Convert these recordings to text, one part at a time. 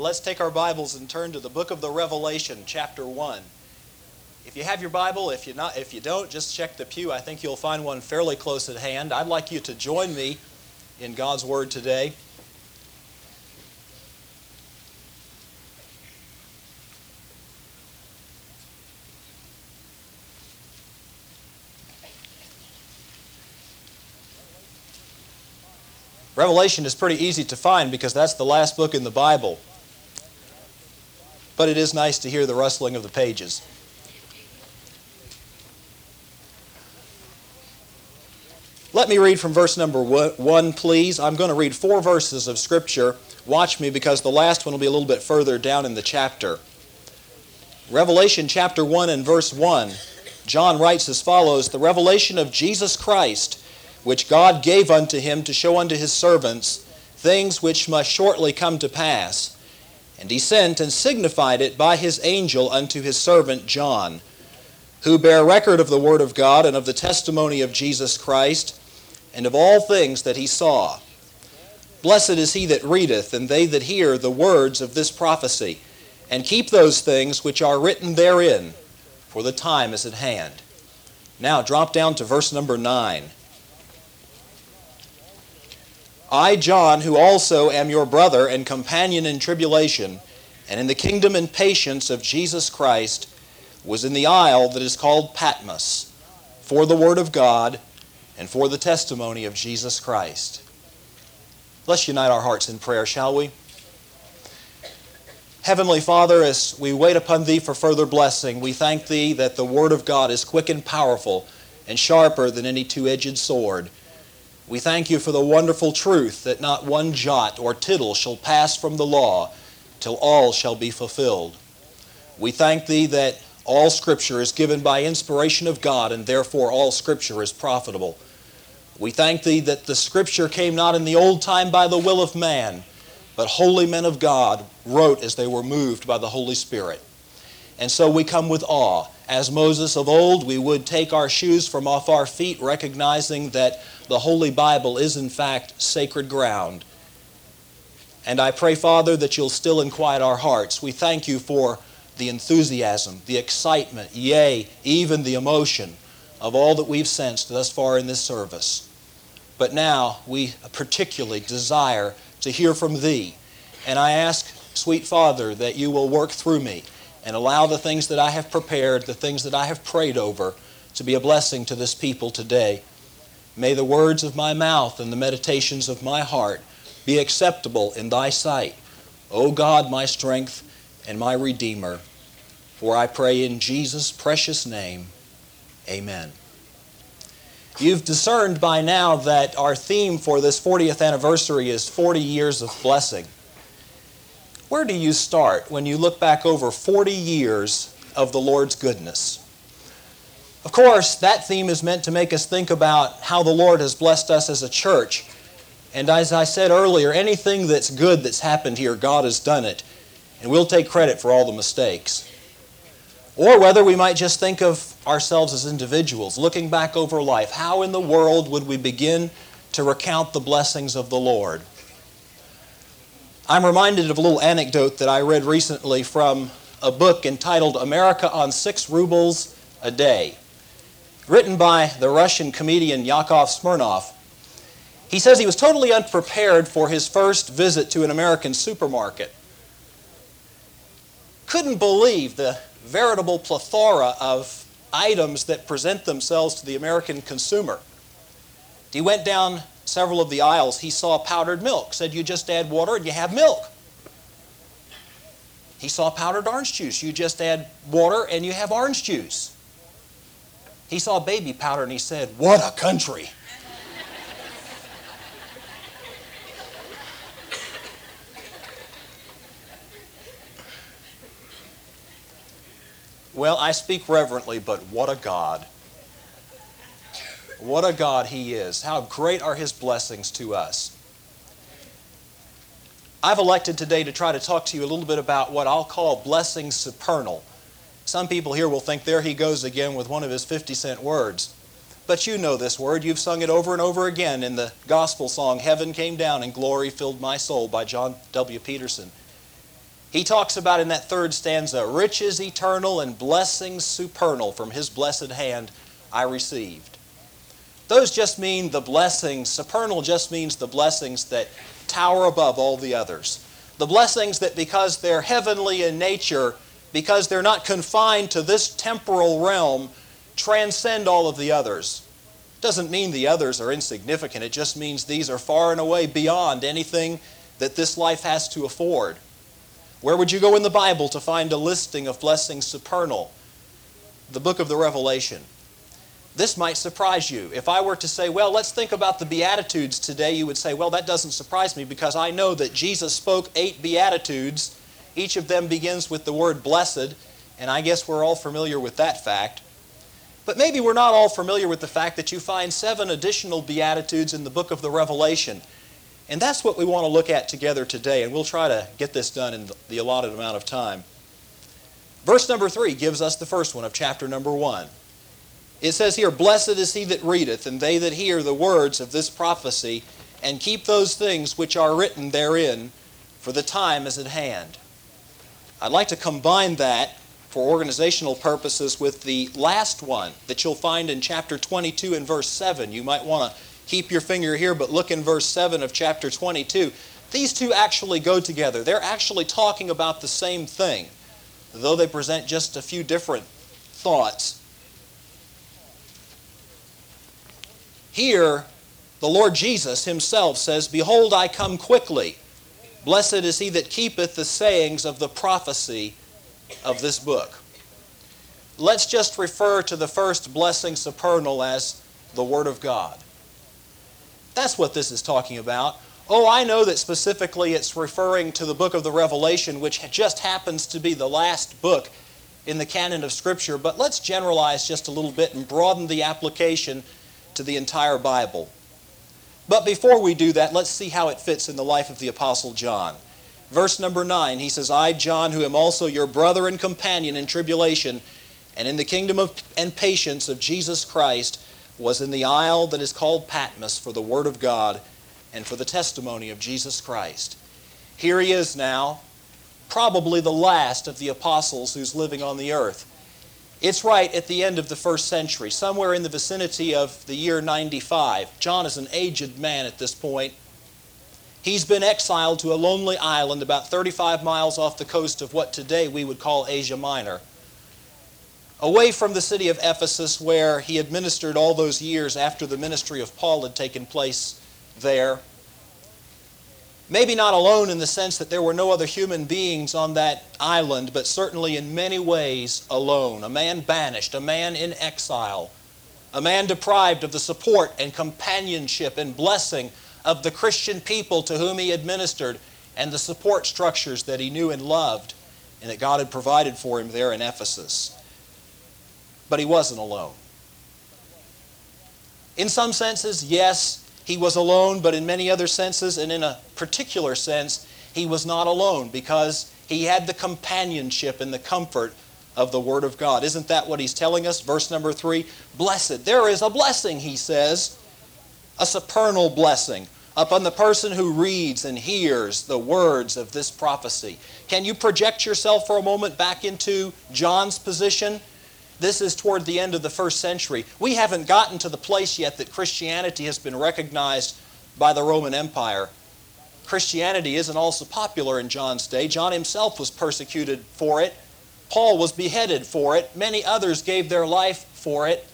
let's take our Bibles and turn to the book of the Revelation, chapter 1. If you have your Bible, if you not if you don't, just check the pew. I think you'll find one fairly close at hand. I'd like you to join me in God's word today. Revelation is pretty easy to find because that's the last book in the Bible. But it is nice to hear the rustling of the pages. Let me read from verse number one, please. I'm going to read four verses of Scripture. Watch me because the last one will be a little bit further down in the chapter. Revelation chapter 1 and verse 1. John writes as follows The revelation of Jesus Christ which God gave unto him to show unto his servants things which must shortly come to pass. And he sent and signified it by his angel unto his servant John, who bare record of the word of God and of the testimony of Jesus Christ, and of all things that he saw. Blessed is he that readeth, and they that hear the words of this prophecy, and keep those things which are written therein, for the time is at hand. Now drop down to verse number 9. I, John, who also am your brother and companion in tribulation, and in the kingdom and patience of Jesus Christ, was in the isle that is called Patmos, for the word of God and for the testimony of Jesus Christ. Let's unite our hearts in prayer, shall we? Heavenly Father, as we wait upon Thee for further blessing, we thank Thee that the Word of God is quick and powerful and sharper than any two edged sword we thank you for the wonderful truth that not one jot or tittle shall pass from the law till all shall be fulfilled. We thank thee that all Scripture is given by inspiration of God, and therefore all Scripture is profitable. We thank thee that the Scripture came not in the old time by the will of man, but holy men of God wrote as they were moved by the Holy Spirit. And so we come with awe. As Moses of old, we would take our shoes from off our feet, recognizing that the Holy Bible is, in fact, sacred ground. And I pray, Father, that you'll still inquiet our hearts. We thank you for the enthusiasm, the excitement, yea, even the emotion of all that we've sensed thus far in this service. But now we particularly desire to hear from Thee. And I ask, sweet Father, that you will work through me and allow the things that I have prepared, the things that I have prayed over, to be a blessing to this people today. May the words of my mouth and the meditations of my heart be acceptable in thy sight, O God, my strength and my Redeemer. For I pray in Jesus' precious name, amen. You've discerned by now that our theme for this 40th anniversary is 40 years of blessing. Where do you start when you look back over 40 years of the Lord's goodness? Of course, that theme is meant to make us think about how the Lord has blessed us as a church. And as I said earlier, anything that's good that's happened here, God has done it. And we'll take credit for all the mistakes. Or whether we might just think of ourselves as individuals, looking back over life. How in the world would we begin to recount the blessings of the Lord? I'm reminded of a little anecdote that I read recently from a book entitled America on Six Rubles a Day written by the Russian comedian Yakov Smirnoff. He says he was totally unprepared for his first visit to an American supermarket. Couldn't believe the veritable plethora of items that present themselves to the American consumer. He went down several of the aisles. He saw powdered milk, said you just add water and you have milk. He saw powdered orange juice. You just add water and you have orange juice. He saw baby powder and he said, What a country! well, I speak reverently, but what a God. What a God He is. How great are His blessings to us. I've elected today to try to talk to you a little bit about what I'll call blessings supernal. Some people here will think there he goes again with one of his 50 cent words. But you know this word. You've sung it over and over again in the gospel song, Heaven Came Down and Glory Filled My Soul by John W. Peterson. He talks about in that third stanza riches eternal and blessings supernal from his blessed hand I received. Those just mean the blessings. Supernal just means the blessings that tower above all the others. The blessings that, because they're heavenly in nature, because they're not confined to this temporal realm, transcend all of the others. Doesn't mean the others are insignificant. It just means these are far and away beyond anything that this life has to afford. Where would you go in the Bible to find a listing of blessings supernal? The book of the Revelation. This might surprise you. If I were to say, well, let's think about the Beatitudes today, you would say, well, that doesn't surprise me because I know that Jesus spoke eight Beatitudes. Each of them begins with the word blessed, and I guess we're all familiar with that fact. But maybe we're not all familiar with the fact that you find seven additional Beatitudes in the book of the Revelation. And that's what we want to look at together today, and we'll try to get this done in the allotted amount of time. Verse number three gives us the first one of chapter number one. It says here, Blessed is he that readeth, and they that hear the words of this prophecy, and keep those things which are written therein, for the time is at hand. I'd like to combine that for organizational purposes with the last one that you'll find in chapter 22 and verse 7. You might want to keep your finger here, but look in verse 7 of chapter 22. These two actually go together. They're actually talking about the same thing, though they present just a few different thoughts. Here, the Lord Jesus himself says, Behold, I come quickly. Blessed is he that keepeth the sayings of the prophecy of this book. Let's just refer to the first blessing supernal as the Word of God. That's what this is talking about. Oh, I know that specifically it's referring to the book of the Revelation, which just happens to be the last book in the canon of Scripture, but let's generalize just a little bit and broaden the application to the entire Bible. But before we do that, let's see how it fits in the life of the Apostle John. Verse number 9, he says, I, John, who am also your brother and companion in tribulation and in the kingdom of, and patience of Jesus Christ, was in the isle that is called Patmos for the Word of God and for the testimony of Jesus Christ. Here he is now, probably the last of the apostles who's living on the earth. It's right at the end of the first century, somewhere in the vicinity of the year 95. John is an aged man at this point. He's been exiled to a lonely island about 35 miles off the coast of what today we would call Asia Minor. Away from the city of Ephesus, where he administered all those years after the ministry of Paul had taken place there. Maybe not alone in the sense that there were no other human beings on that island, but certainly in many ways alone. A man banished, a man in exile, a man deprived of the support and companionship and blessing of the Christian people to whom he administered and the support structures that he knew and loved and that God had provided for him there in Ephesus. But he wasn't alone. In some senses, yes, he was alone, but in many other senses, and in a particular sense, he was not alone because he had the companionship and the comfort of the Word of God. Isn't that what he's telling us? Verse number three Blessed. There is a blessing, he says, a supernal blessing upon the person who reads and hears the words of this prophecy. Can you project yourself for a moment back into John's position? This is toward the end of the first century. We haven't gotten to the place yet that Christianity has been recognized by the Roman Empire. Christianity isn't also popular in John's day. John himself was persecuted for it. Paul was beheaded for it. Many others gave their life for it.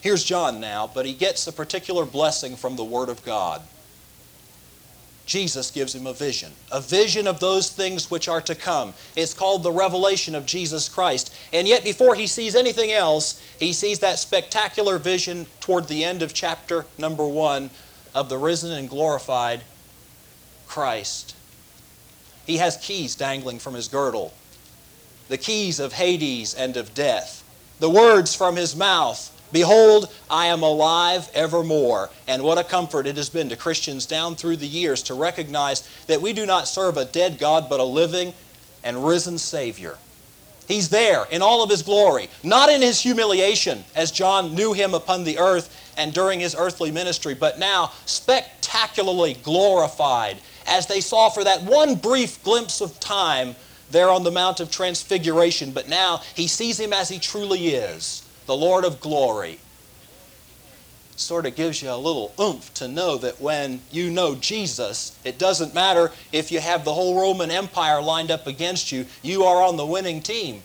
Here's John now, but he gets a particular blessing from the Word of God. Jesus gives him a vision, a vision of those things which are to come. It's called the revelation of Jesus Christ. And yet, before he sees anything else, he sees that spectacular vision toward the end of chapter number one of the risen and glorified Christ. He has keys dangling from his girdle the keys of Hades and of death, the words from his mouth Behold, I am alive evermore. And what a comfort it has been to Christians down through the years to recognize that we do not serve a dead God, but a living and risen Savior. He's there in all of his glory, not in his humiliation, as John knew him upon the earth and during his earthly ministry, but now spectacularly glorified as they saw for that one brief glimpse of time there on the Mount of Transfiguration, but now he sees him as he truly is, the Lord of glory. Sort of gives you a little oomph to know that when you know Jesus, it doesn't matter if you have the whole Roman Empire lined up against you, you are on the winning team.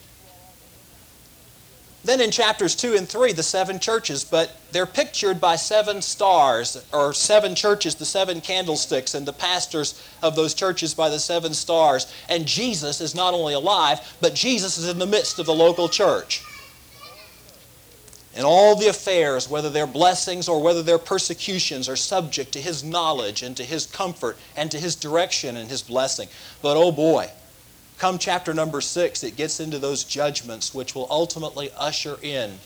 Then in chapters 2 and 3, the seven churches, but they're pictured by seven stars, or seven churches, the seven candlesticks, and the pastors of those churches by the seven stars. And Jesus is not only alive, but Jesus is in the midst of the local church. And all the affairs, whether they're blessings or whether they're persecutions, are subject to His knowledge and to His comfort and to His direction and His blessing. But oh boy, Come chapter number six, it gets into those judgments which will ultimately usher in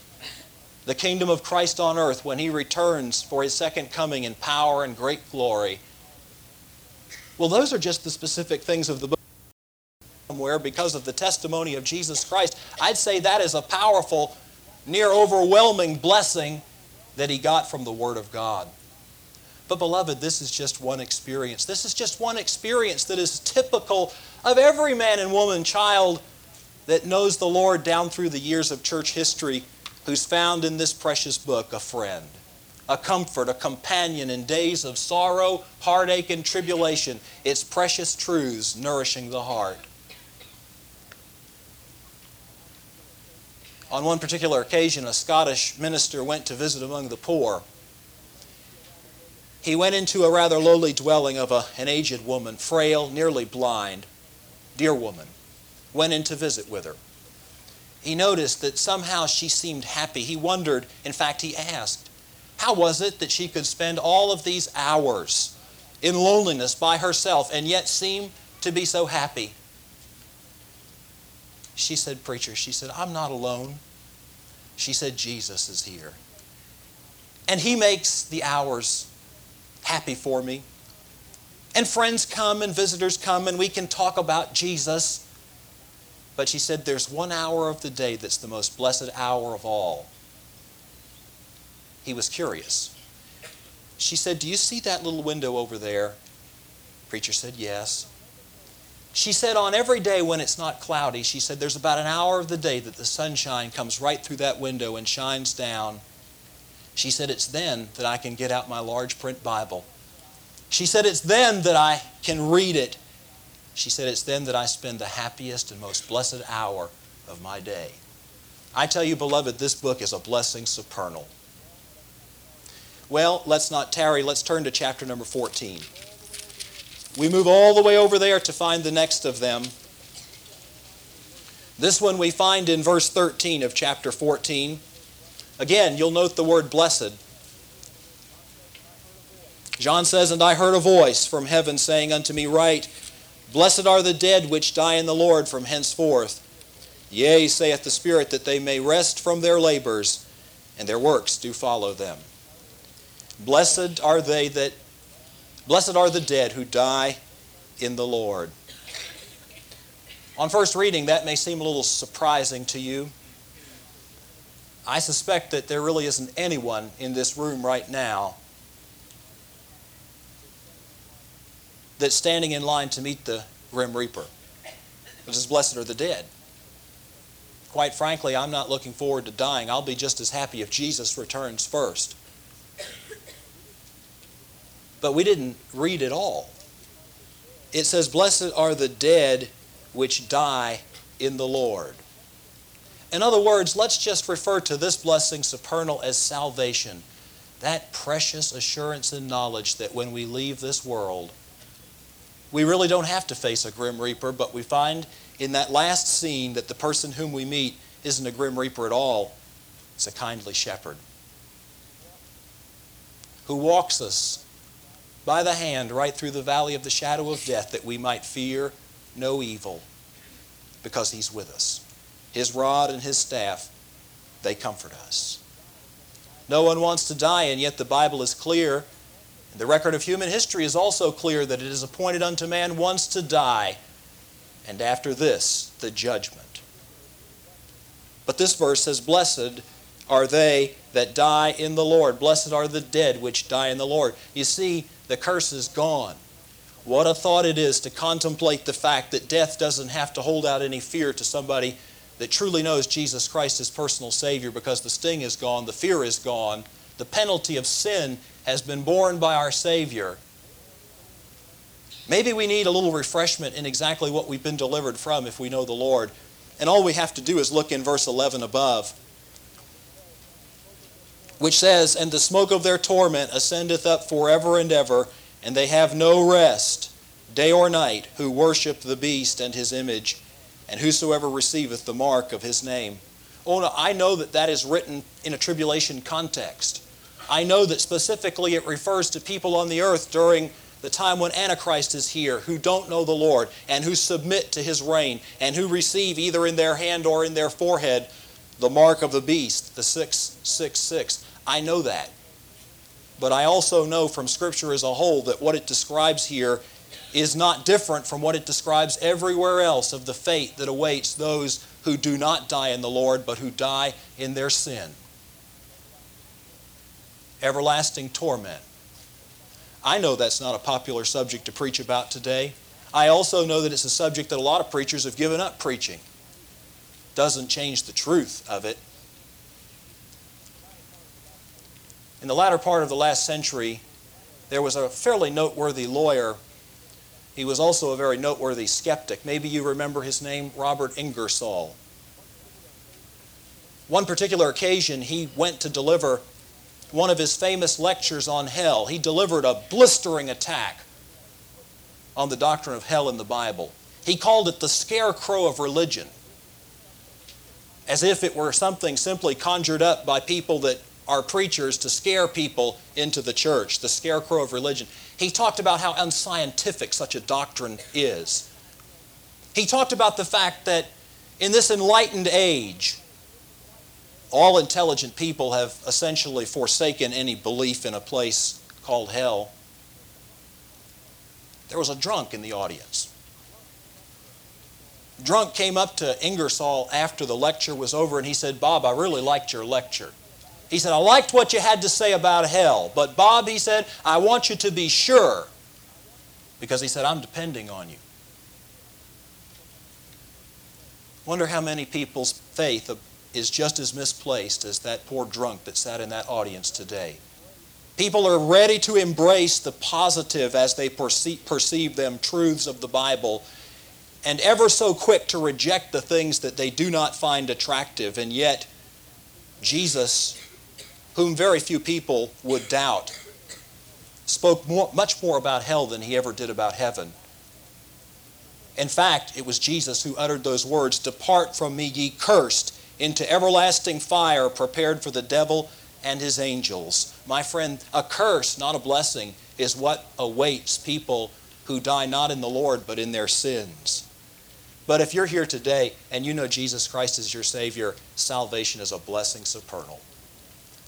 the kingdom of Christ on earth when he returns for his second coming in power and great glory. Well, those are just the specific things of the book somewhere because of the testimony of Jesus Christ. I'd say that is a powerful, near overwhelming blessing that he got from the Word of God. But, beloved, this is just one experience. This is just one experience that is typical of every man and woman, child that knows the Lord down through the years of church history, who's found in this precious book a friend, a comfort, a companion in days of sorrow, heartache, and tribulation. It's precious truths nourishing the heart. On one particular occasion, a Scottish minister went to visit among the poor he went into a rather lowly dwelling of a, an aged woman, frail, nearly blind, dear woman. Went in to visit with her. He noticed that somehow she seemed happy. He wondered, in fact, he asked, how was it that she could spend all of these hours in loneliness by herself and yet seem to be so happy? She said, Preacher, she said, I'm not alone. She said, Jesus is here. And He makes the hours happy for me. And friends come and visitors come and we can talk about Jesus. But she said, There's one hour of the day that's the most blessed hour of all. He was curious. She said, Do you see that little window over there? Preacher said, Yes. She said, On every day when it's not cloudy, she said, There's about an hour of the day that the sunshine comes right through that window and shines down she said, It's then that I can get out my large print Bible. She said, It's then that I can read it. She said, It's then that I spend the happiest and most blessed hour of my day. I tell you, beloved, this book is a blessing supernal. Well, let's not tarry. Let's turn to chapter number 14. We move all the way over there to find the next of them. This one we find in verse 13 of chapter 14. Again, you'll note the word blessed. John says, And I heard a voice from heaven saying unto me, Write, Blessed are the dead which die in the Lord from henceforth. Yea, saith the Spirit, that they may rest from their labors, and their works do follow them. Blessed are they that blessed are the dead who die in the Lord. On first reading, that may seem a little surprising to you. I suspect that there really isn't anyone in this room right now that's standing in line to meet the Grim Reaper. Which is blessed are the dead. Quite frankly, I'm not looking forward to dying. I'll be just as happy if Jesus returns first. But we didn't read it all. It says, Blessed are the dead which die in the Lord. In other words, let's just refer to this blessing supernal as salvation. That precious assurance and knowledge that when we leave this world, we really don't have to face a grim reaper, but we find in that last scene that the person whom we meet isn't a grim reaper at all, it's a kindly shepherd who walks us by the hand right through the valley of the shadow of death that we might fear no evil because he's with us. His rod and his staff, they comfort us. No one wants to die, and yet the Bible is clear. The record of human history is also clear that it is appointed unto man once to die, and after this, the judgment. But this verse says, Blessed are they that die in the Lord. Blessed are the dead which die in the Lord. You see, the curse is gone. What a thought it is to contemplate the fact that death doesn't have to hold out any fear to somebody that truly knows Jesus Christ as personal Savior because the sting is gone, the fear is gone, the penalty of sin has been borne by our Savior. Maybe we need a little refreshment in exactly what we've been delivered from if we know the Lord. And all we have to do is look in verse 11 above, which says, And the smoke of their torment ascendeth up forever and ever, and they have no rest, day or night, who worship the beast and his image, and whosoever receiveth the mark of his name. Oh, no, I know that that is written in a tribulation context. I know that specifically it refers to people on the earth during the time when Antichrist is here, who don't know the Lord and who submit to his reign and who receive either in their hand or in their forehead the mark of the beast, the 666. I know that. But I also know from Scripture as a whole that what it describes here is not different from what it describes everywhere else of the fate that awaits those who do not die in the Lord but who die in their sin. Everlasting torment I know that's not a popular subject to preach about today. I also know that it's a subject that a lot of preachers have given up preaching. Doesn't change the truth of it. In the latter part of the last century, there was a fairly noteworthy lawyer. He was also a very noteworthy skeptic. Maybe you remember his name, Robert Ingersoll. One particular occasion, he went to deliver one of his famous lectures on hell. He delivered a blistering attack on the doctrine of hell in the Bible. He called it the scarecrow of religion, as if it were something simply conjured up by people that are preachers to scare people into the church, the scarecrow of religion. He talked about how unscientific such a doctrine is. He talked about the fact that in this enlightened age, all intelligent people have essentially forsaken any belief in a place called hell. There was a drunk in the audience. Drunk came up to Ingersoll after the lecture was over and he said, Bob, I really liked your lecture. He said, I liked what you had to say about hell, but Bob, he said, I want you to be sure because he said, I'm depending on you. Wonder how many people's faith is just as misplaced as that poor drunk that sat in that audience today. People are ready to embrace the positive as they perceive, perceive them truths of the Bible and ever so quick to reject the things that they do not find attractive. And yet, Jesus, whom very few people would doubt, spoke more, much more about hell than he ever did about heaven. In fact, it was Jesus who uttered those words Depart from me, ye cursed into everlasting fire prepared for the devil and his angels. My friend, a curse, not a blessing, is what awaits people who die not in the Lord but in their sins. But if you're here today and you know Jesus Christ is your Savior, salvation is a blessing supernal.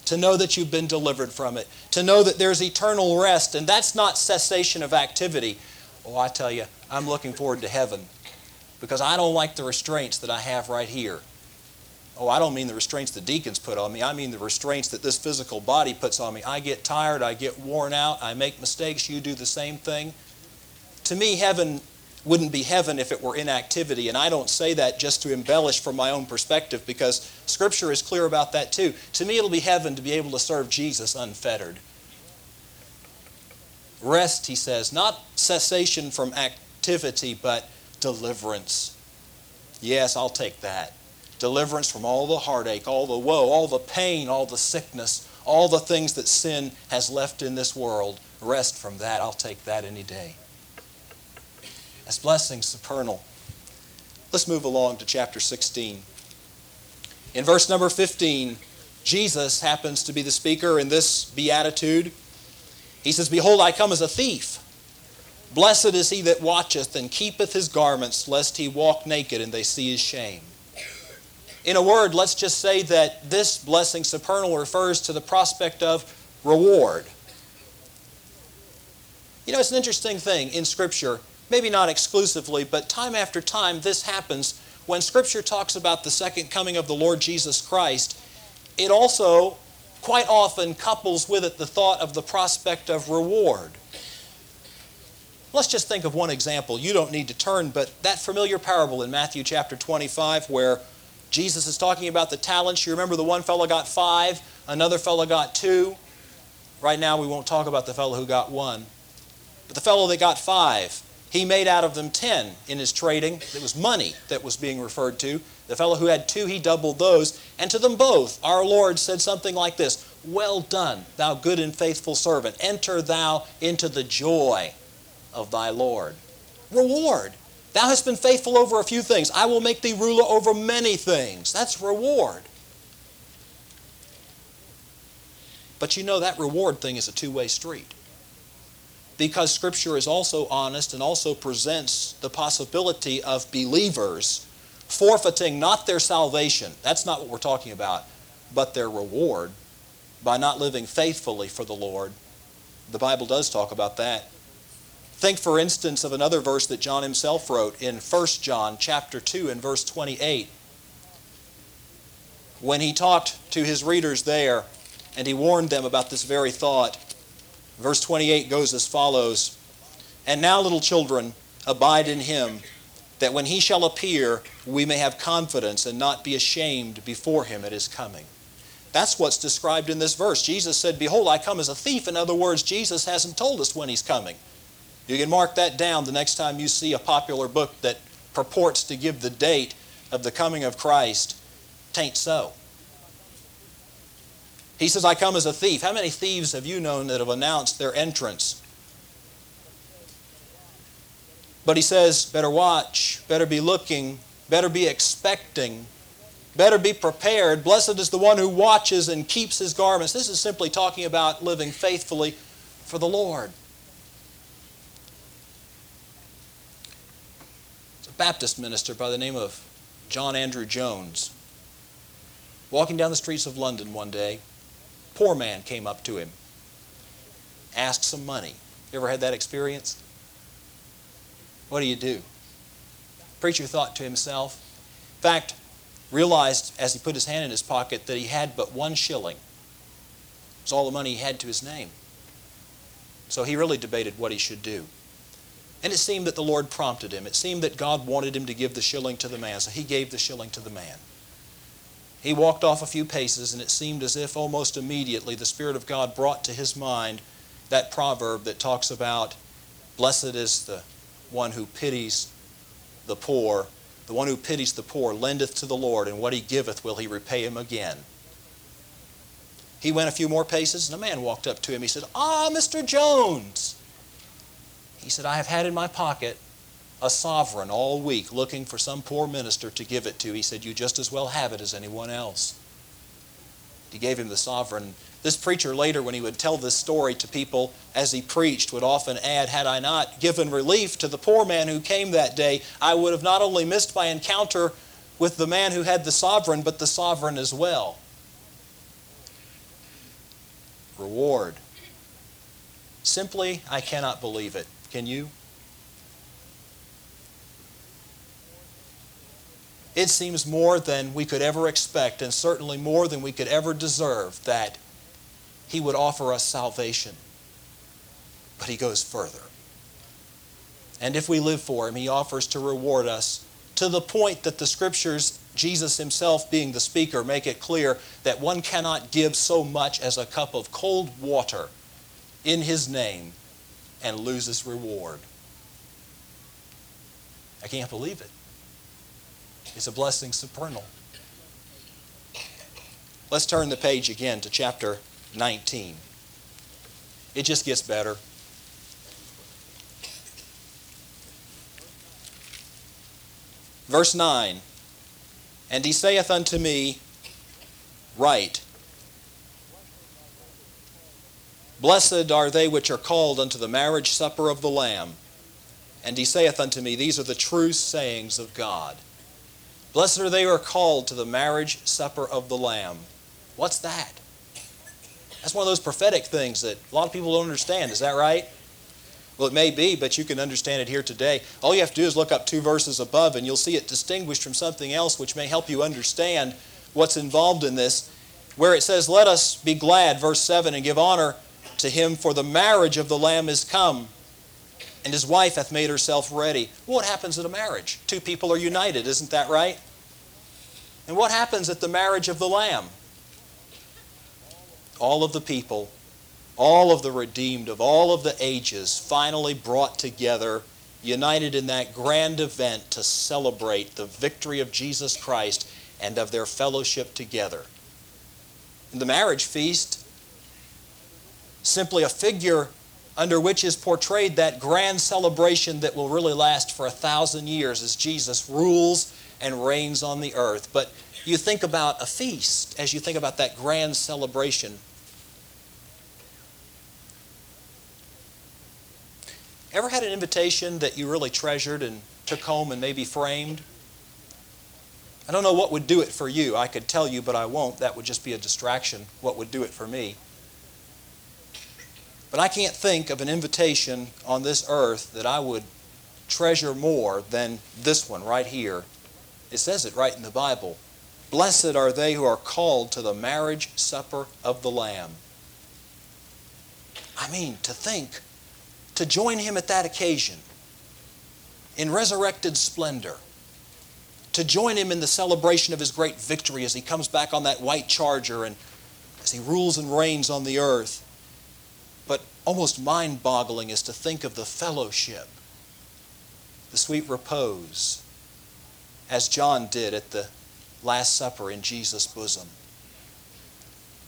To know that you've been delivered from it, to know that there's eternal rest, and that's not cessation of activity. Oh, I tell you, I'm looking forward to heaven because I don't like the restraints that I have right here. Oh, I don't mean the restraints the deacons put on me. I mean the restraints that this physical body puts on me. I get tired, I get worn out, I make mistakes, you do the same thing. To me, heaven wouldn't be heaven if it were inactivity. And I don't say that just to embellish from my own perspective because Scripture is clear about that too. To me, it'll be heaven to be able to serve Jesus unfettered. Rest, he says, not cessation from activity, but deliverance. Yes, I'll take that deliverance from all the heartache, all the woe, all the pain, all the sickness, all the things that sin has left in this world. Rest from that. I'll take that any day. As blessings supernal. Let's move along to chapter 16. In verse number 15, Jesus happens to be the speaker in this beatitude. He says, Behold, I come as a thief. Blessed is he that watcheth and keepeth his garments, lest he walk naked and they see his shame. In a word, let's just say that this blessing supernal refers to the prospect of reward. You know, it's an interesting thing in Scripture, maybe not exclusively, but time after time this happens. When Scripture talks about the second coming of the Lord Jesus Christ, it also quite often couples with it the thought of the prospect of reward. Let's just think of one example. You don't need to turn, but that familiar parable in Matthew chapter 25 where Jesus is talking about the talents. You remember the one fellow got five, another fellow got two. Right now, we won't talk about the fellow who got one. But the fellow that got five, he made out of them ten in his trading. It was money that was being referred to. The fellow who had two, he doubled those. And to them both, our Lord said something like this Well done, thou good and faithful servant. Enter thou into the joy of thy Lord. Reward. Thou hast been faithful over a few things. I will make thee ruler over many things. That's reward. But you know that reward thing is a two way street. Because Scripture is also honest and also presents the possibility of believers forfeiting not their salvation, that's not what we're talking about, but their reward by not living faithfully for the Lord. The Bible does talk about that. Think, for instance, of another verse that John himself wrote in 1 John chapter 2 and verse 28. When he talked to his readers there and he warned them about this very thought, verse 28 goes as follows And now, little children, abide in him, that when he shall appear, we may have confidence and not be ashamed before him at his coming. That's what's described in this verse. Jesus said, Behold, I come as a thief. In other words, Jesus hasn't told us when he's coming. You can mark that down the next time you see a popular book that purports to give the date of the coming of Christ. Tain't so. He says, I come as a thief. How many thieves have you known that have announced their entrance? But he says, better watch, better be looking, better be expecting, better be prepared. Blessed is the one who watches and keeps his garments. This is simply talking about living faithfully for the Lord. It's a Baptist minister by the name of John Andrew Jones. Walking down the streets of London one day, poor man came up to him, asked some money. You ever had that experience? What do you do? Preacher thought to himself. In fact, realized as he put his hand in his pocket that he had but one shilling. It was all the money he had to his name. So he really debated what he should do. And it seemed that the Lord prompted him. It seemed that God wanted him to give the shilling to the man, so he gave the shilling to the man. He walked off a few paces, and it seemed as if almost immediately the Spirit of God brought to his mind that proverb that talks about blessed is the one who pities the poor. The one who pities the poor lendeth to the Lord, and what he giveth will he repay him again. He went a few more paces, and a man walked up to him. He said, Ah, Mr. Jones. He said, I have had in my pocket a sovereign all week looking for some poor minister to give it to. He said, You just as well have it as anyone else. He gave him the sovereign. This preacher later, when he would tell this story to people as he preached, would often add, Had I not given relief to the poor man who came that day, I would have not only missed my encounter with the man who had the sovereign, but the sovereign as well. Reward. Simply, I cannot believe it. Can you? It seems more than we could ever expect, and certainly more than we could ever deserve, that He would offer us salvation. But He goes further. And if we live for Him, He offers to reward us to the point that the Scriptures, Jesus Himself being the speaker, make it clear that one cannot give so much as a cup of cold water in His name and loses reward. I can't believe it. It's a blessing supernal. Let's turn the page again to chapter 19. It just gets better. Verse 9 And he saith unto me, Write, Blessed are they which are called unto the marriage supper of the Lamb. And he saith unto me, These are the true sayings of God. Blessed are they who are called to the marriage supper of the Lamb. What's that? That's one of those prophetic things that a lot of people don't understand. Is that right? Well, it may be, but you can understand it here today. All you have to do is look up two verses above, and you'll see it distinguished from something else which may help you understand what's involved in this. Where it says, Let us be glad, verse 7, and give honor to him, for the marriage of the Lamb is come. And his wife hath made herself ready. What happens at a marriage? Two people are united, isn't that right? And what happens at the marriage of the Lamb? All of the people, all of the redeemed of all of the ages, finally brought together, united in that grand event to celebrate the victory of Jesus Christ and of their fellowship together. And the marriage feast, simply a figure under which is portrayed that grand celebration that will really last for a thousand years as Jesus rules and reigns on the earth. But you think about a feast as you think about that grand celebration. Ever had an invitation that you really treasured and took home and maybe framed? I don't know what would do it for you. I could tell you, but I won't. That would just be a distraction. What would do it for me? But I can't think of an invitation on this earth that I would treasure more than this one right here. It says it right in the Bible. Blessed are they who are called to the marriage supper of the Lamb. I mean, to think, to join him at that occasion in resurrected splendor, to join him in the celebration of his great victory as he comes back on that white charger and as he rules and reigns on the earth almost mind boggling is to think of the fellowship, the sweet repose, as John did at the Last Supper in Jesus' bosom.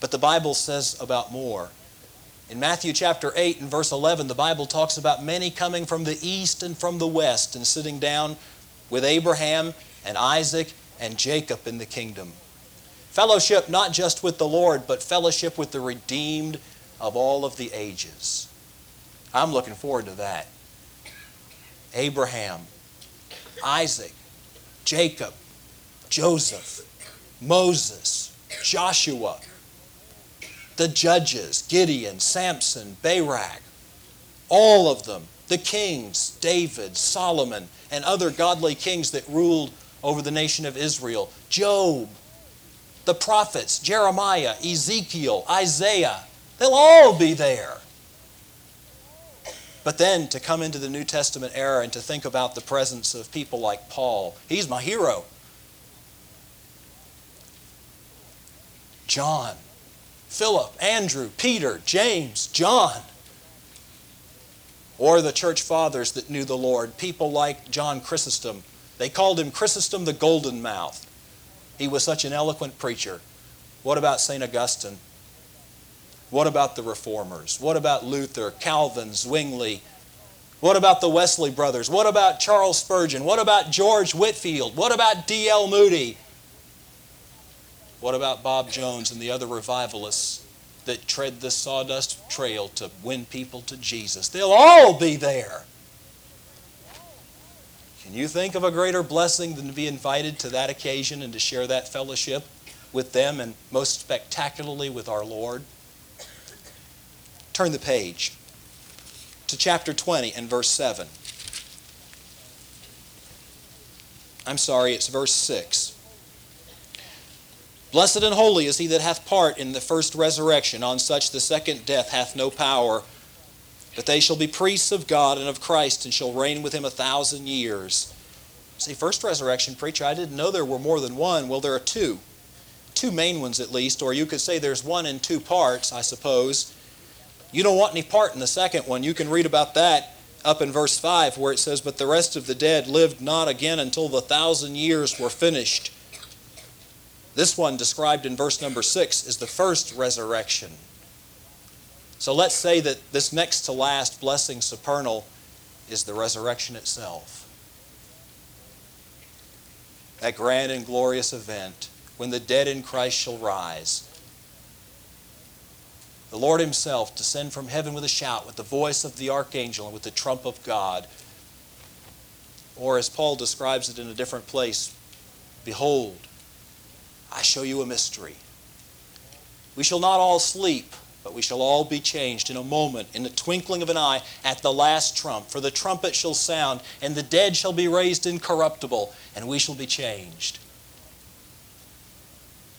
But the Bible says about more. In Matthew chapter 8 and verse 11, the Bible talks about many coming from the east and from the west and sitting down with Abraham and Isaac and Jacob in the kingdom. Fellowship not just with the Lord, but fellowship with the redeemed of all of the ages. I'm looking forward to that. Abraham, Isaac, Jacob, Joseph, Moses, Joshua, the judges, Gideon, Samson, Barak, all of them, the kings, David, Solomon, and other godly kings that ruled over the nation of Israel, Job, the prophets, Jeremiah, Ezekiel, Isaiah, They'll all be there. But then to come into the New Testament era and to think about the presence of people like Paul, he's my hero. John, Philip, Andrew, Peter, James, John. Or the church fathers that knew the Lord, people like John Chrysostom. They called him Chrysostom the Golden Mouth. He was such an eloquent preacher. What about St. Augustine? What about the reformers? What about Luther, Calvin, Zwingli? What about the Wesley brothers? What about Charles Spurgeon? What about George Whitefield? What about D.L. Moody? What about Bob Jones and the other revivalists that tread the sawdust trail to win people to Jesus? They'll all be there. Can you think of a greater blessing than to be invited to that occasion and to share that fellowship with them and most spectacularly with our Lord? Turn the page to chapter 20 and verse 7. I'm sorry, it's verse 6. Blessed and holy is he that hath part in the first resurrection. On such the second death hath no power. But they shall be priests of God and of Christ, and shall reign with him a thousand years. See, first resurrection, preacher, I didn't know there were more than one. Well, there are two. Two main ones, at least, or you could say there's one in two parts, I suppose. You don't want any part in the second one. You can read about that up in verse 5 where it says, But the rest of the dead lived not again until the thousand years were finished. This one, described in verse number 6, is the first resurrection. So let's say that this next to last blessing supernal is the resurrection itself. That grand and glorious event when the dead in Christ shall rise the Lord Himself descend from heaven with a shout, with the voice of the archangel, and with the trump of God. Or as Paul describes it in a different place, Behold, I show you a mystery. We shall not all sleep, but we shall all be changed in a moment, in the twinkling of an eye, at the last trump. For the trumpet shall sound, and the dead shall be raised incorruptible, and we shall be changed.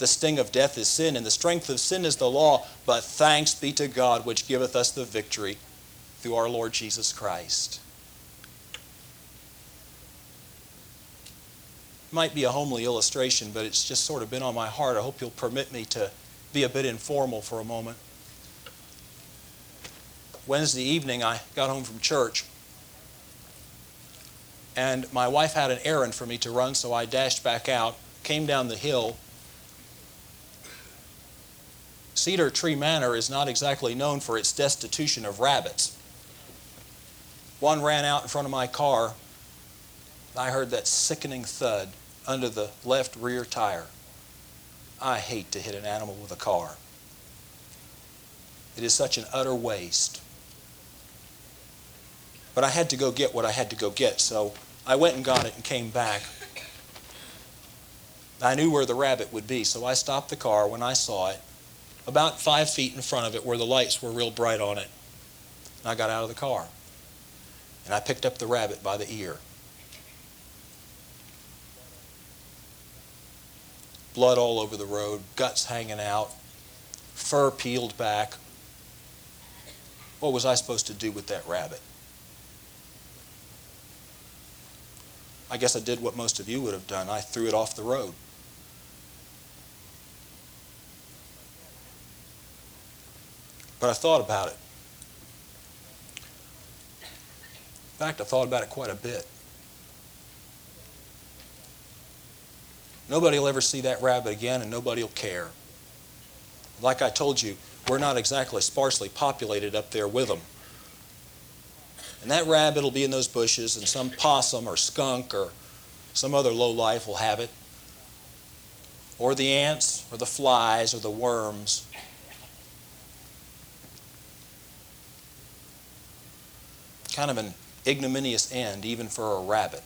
The sting of death is sin, and the strength of sin is the law. But thanks be to God, which giveth us the victory through our Lord Jesus Christ. Might be a homely illustration, but it's just sort of been on my heart. I hope you'll permit me to be a bit informal for a moment. Wednesday evening, I got home from church, and my wife had an errand for me to run, so I dashed back out, came down the hill. Cedar Tree Manor is not exactly known for its destitution of rabbits. One ran out in front of my car. I heard that sickening thud under the left rear tire. I hate to hit an animal with a car. It is such an utter waste. But I had to go get what I had to go get, so I went and got it and came back. I knew where the rabbit would be, so I stopped the car when I saw it, about five feet in front of it where the lights were real bright on it. And I got out of the car. And I picked up the rabbit by the ear. blood all over the road, guts hanging out, fur peeled back. What was I supposed to do with that rabbit? I guess I did what most of you would have done. I threw it off the road. But I thought about it. In fact, I thought about it quite a bit. Nobody will ever see that rabbit again and nobody will care. Like I told you, we're not exactly sparsely populated up there with them. And that rabbit will be in those bushes and some possum or skunk or some other low life will have it. Or the ants or the flies or the worms. Kind of an ignominious end even for a rabbit.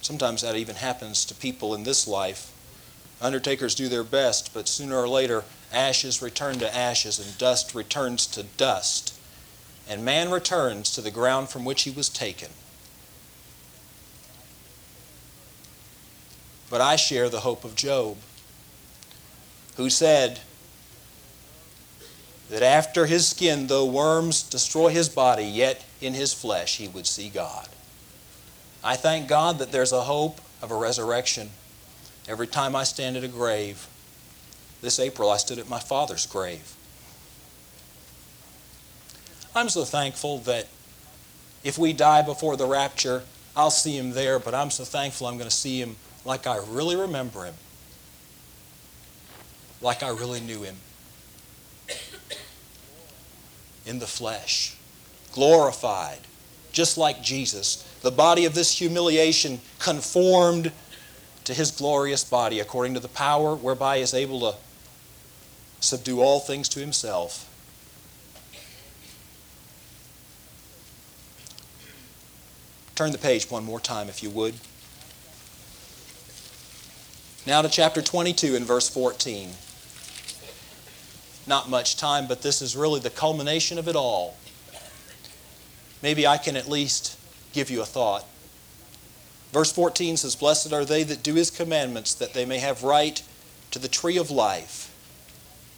Sometimes that even happens to people in this life. Undertakers do their best, but sooner or later, ashes return to ashes and dust returns to dust. And man returns to the ground from which he was taken. But I share the hope of Job, who said that after his skin, though worms destroy his body, yet in his flesh he would see God. I thank God that there's a hope of a resurrection. Every time I stand at a grave, this April I stood at my father's grave. I'm so thankful that if we die before the rapture, I'll see him there, but I'm so thankful I'm going to see him like I really remember him, like I really knew him in the flesh, glorified, just like Jesus the body of this humiliation conformed to his glorious body according to the power whereby he is able to subdue all things to himself. Turn the page one more time, if you would. Now to chapter 22 and verse 14. Not much time, but this is really the culmination of it all. Maybe I can at least give you a thought. Verse 14 says, Blessed are they that do his commandments, that they may have right to the tree of life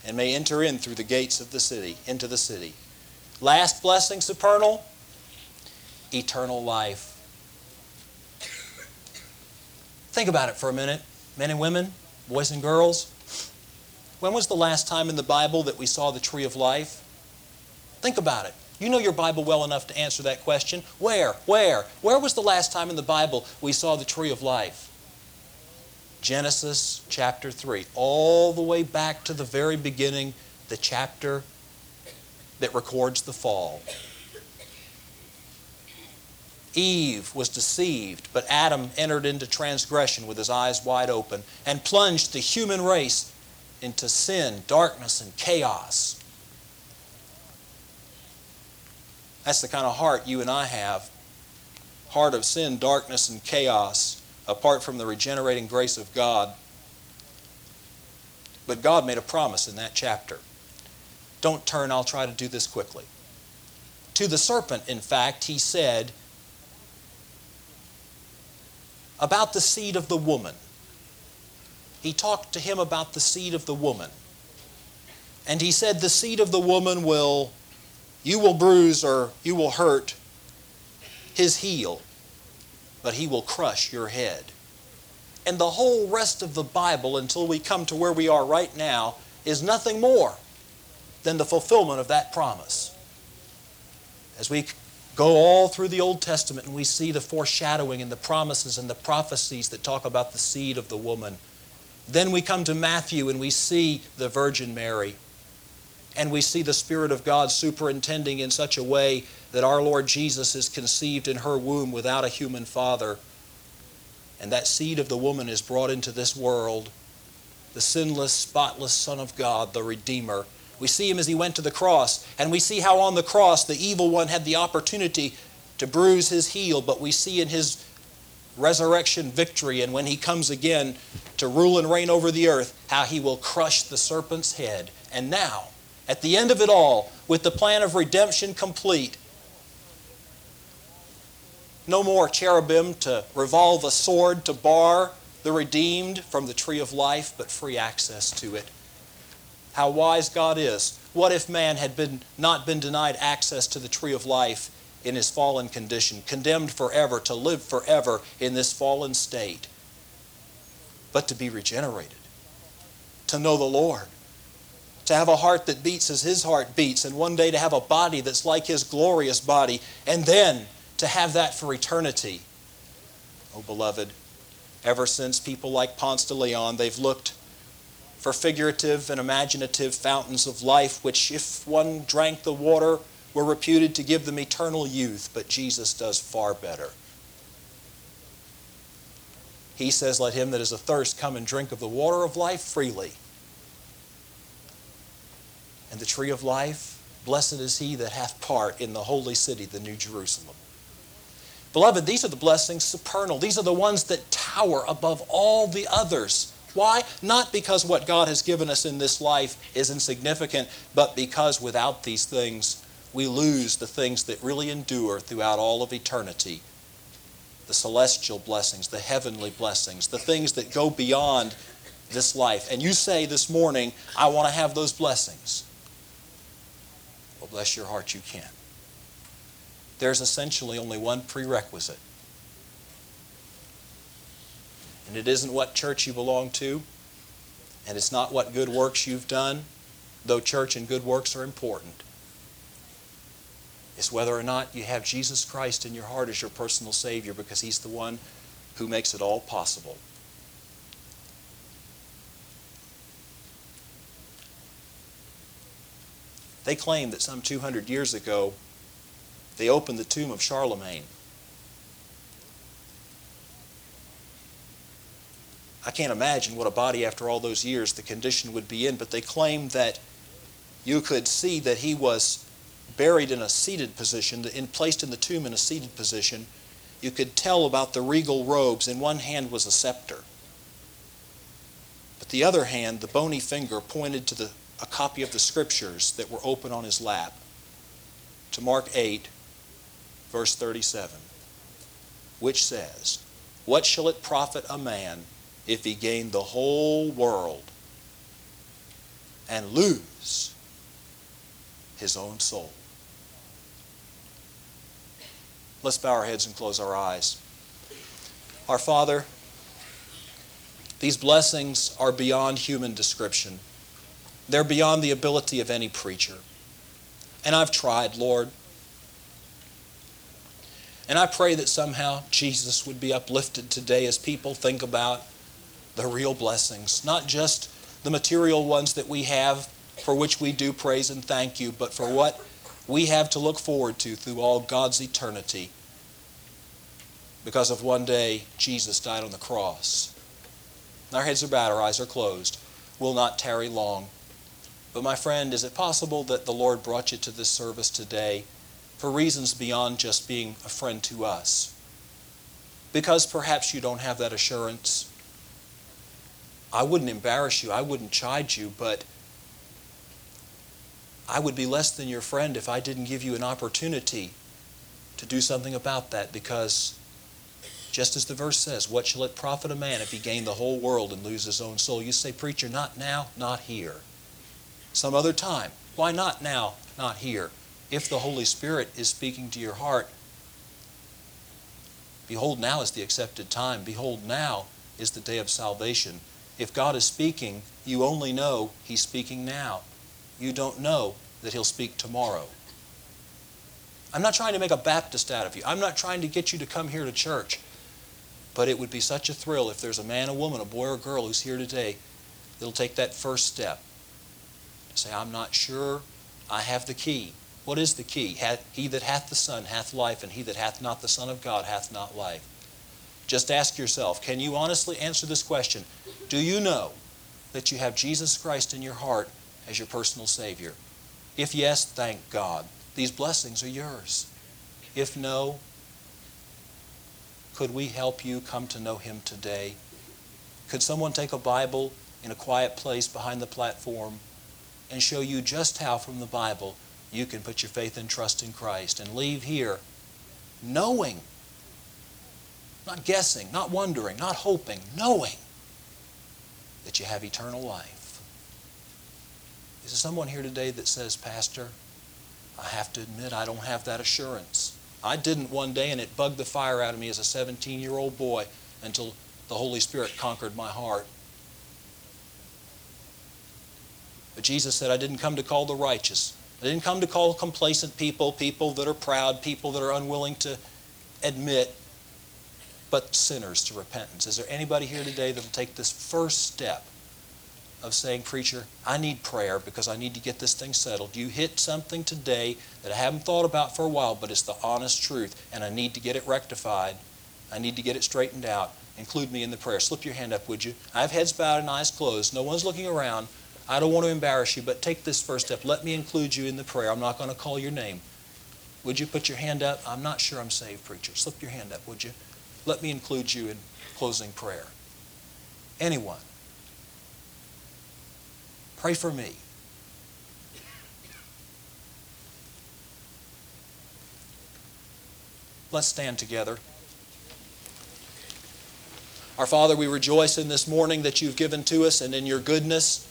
and may enter in through the gates of the city, into the city. Last blessing, supernal, eternal life. Think about it for a minute, men and women, boys and girls. When was the last time in the Bible that we saw the tree of life? Think about it. You know your Bible well enough to answer that question. Where? Where? Where was the last time in the Bible we saw the tree of life? Genesis chapter 3, all the way back to the very beginning, the chapter that records the fall. Eve was deceived, but Adam entered into transgression with his eyes wide open and plunged the human race into sin, darkness, and chaos. That's the kind of heart you and I have. Heart of sin, darkness, and chaos, apart from the regenerating grace of God. But God made a promise in that chapter. Don't turn, I'll try to do this quickly. To the serpent, in fact, he said about the seed of the woman. He talked to him about the seed of the woman. And he said, The seed of the woman will, you will bruise or you will hurt his heel, but he will crush your head. And the whole rest of the Bible, until we come to where we are right now, is nothing more than the fulfillment of that promise. As we go all through the Old Testament and we see the foreshadowing and the promises and the prophecies that talk about the seed of the woman, then we come to Matthew and we see the Virgin Mary. And we see the Spirit of God superintending in such a way that our Lord Jesus is conceived in her womb without a human father. And that seed of the woman is brought into this world, the sinless, spotless Son of God, the Redeemer. We see him as he went to the cross, and we see how on the cross the evil one had the opportunity to bruise his heel, but we see in his resurrection victory and when he comes again to rule and reign over the earth, how he will crush the serpent's head. And now, at the end of it all, with the plan of redemption complete, no more cherubim to revolve a sword to bar the redeemed from the tree of life, but free access to it. How wise God is. What if man had been, not been denied access to the tree of life in his fallen condition, condemned forever to live forever in this fallen state, but to be regenerated, to know the Lord, to have a heart that beats as his heart beats, and one day to have a body that's like his glorious body, and then to have that for eternity. Oh, beloved, ever since people like Ponce de Leon, they've looked for figurative and imaginative fountains of life, which, if one drank the water, were reputed to give them eternal youth, but Jesus does far better. He says, Let him that is athirst come and drink of the water of life freely. And the tree of life, blessed is he that hath part in the holy city, the New Jerusalem. Beloved, these are the blessings supernal. These are the ones that tower above all the others. Why? Not because what God has given us in this life is insignificant, but because without these things, we lose the things that really endure throughout all of eternity the celestial blessings, the heavenly blessings, the things that go beyond this life. And you say this morning, I want to have those blessings. Well, bless your heart, you can. There's essentially only one prerequisite. And it isn't what church you belong to, and it's not what good works you've done, though church and good works are important is whether or not you have Jesus Christ in your heart as your personal Savior because He's the one who makes it all possible. They claim that some 200 years ago they opened the tomb of Charlemagne. I can't imagine what a body after all those years the condition would be in, but they claim that you could see that he was buried in a seated position, in, placed in the tomb in a seated position. You could tell about the regal robes. In one hand was a scepter. But the other hand, the bony finger, pointed to the, a copy of the scriptures that were open on his lap. To Mark 8, verse 37, which says, What shall it profit a man if he gain the whole world and lose his own soul? Let's bow our heads and close our eyes. Our Father, these blessings are beyond human description. They're beyond the ability of any preacher. And I've tried, Lord. And I pray that somehow Jesus would be uplifted today as people think about the real blessings, not just the material ones that we have for which we do praise and thank you, but for what we have to look forward to through all God's eternity because of one day Jesus died on the cross. Our heads are bowed, our eyes are closed. We'll not tarry long. But my friend, is it possible that the Lord brought you to this service today for reasons beyond just being a friend to us. Because perhaps you don't have that assurance. I wouldn't embarrass you, I wouldn't chide you, but I would be less than your friend if I didn't give you an opportunity to do something about that because just as the verse says, what shall it profit a man if he gain the whole world and lose his own soul? You say, Preacher, not now, not here. Some other time. Why not now, not here? If the Holy Spirit is speaking to your heart, behold, now is the accepted time. Behold, now is the day of salvation. If God is speaking, you only know He's speaking now. You don't know that He'll speak tomorrow. I'm not trying to make a Baptist out of you. I'm not trying to get you to come here to church. But it would be such a thrill if there's a man, a woman, a boy, or a girl who's here today that'll take that first step to say, I'm not sure I have the key. What is the key? He that hath the Son hath life, and he that hath not the Son of God hath not life. Just ask yourself can you honestly answer this question? Do you know that you have Jesus Christ in your heart as your personal Savior? If yes, thank God. These blessings are yours. If no, could we help you come to know Him today? Could someone take a Bible in a quiet place behind the platform and show you just how, from the Bible, you can put your faith and trust in Christ and leave here knowing, not guessing, not wondering, not hoping, knowing that you have eternal life? Is there someone here today that says, Pastor, I have to admit I don't have that assurance? I didn't one day, and it bugged the fire out of me as a 17 year old boy until the Holy Spirit conquered my heart. But Jesus said, I didn't come to call the righteous. I didn't come to call complacent people, people that are proud, people that are unwilling to admit, but sinners to repentance. Is there anybody here today that will take this first step of saying, Preacher, I need prayer because I need to get this thing settled. You hit something today that I haven't thought about for a while, but it's the honest truth, and I need to get it rectified. I need to get it straightened out. Include me in the prayer. Slip your hand up, would you? I have heads bowed and eyes closed. No one's looking around. I don't want to embarrass you, but take this first step. Let me include you in the prayer. I'm not going to call your name. Would you put your hand up? I'm not sure I'm saved, preacher. Slip your hand up, would you? Let me include you in closing prayer. Anyone? Pray for me. Let's stand together. Our Father, we rejoice in this morning that you've given to us and in your goodness.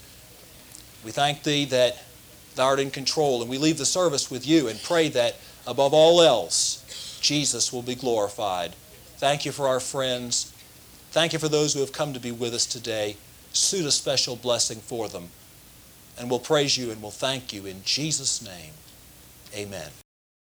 We thank Thee that Thou art in control, and we leave the service with you and pray that above all else, Jesus will be glorified. Thank you for our friends. Thank you for those who have come to be with us today. Suit a special blessing for them. And we'll praise you and we'll thank you in Jesus' name. Amen.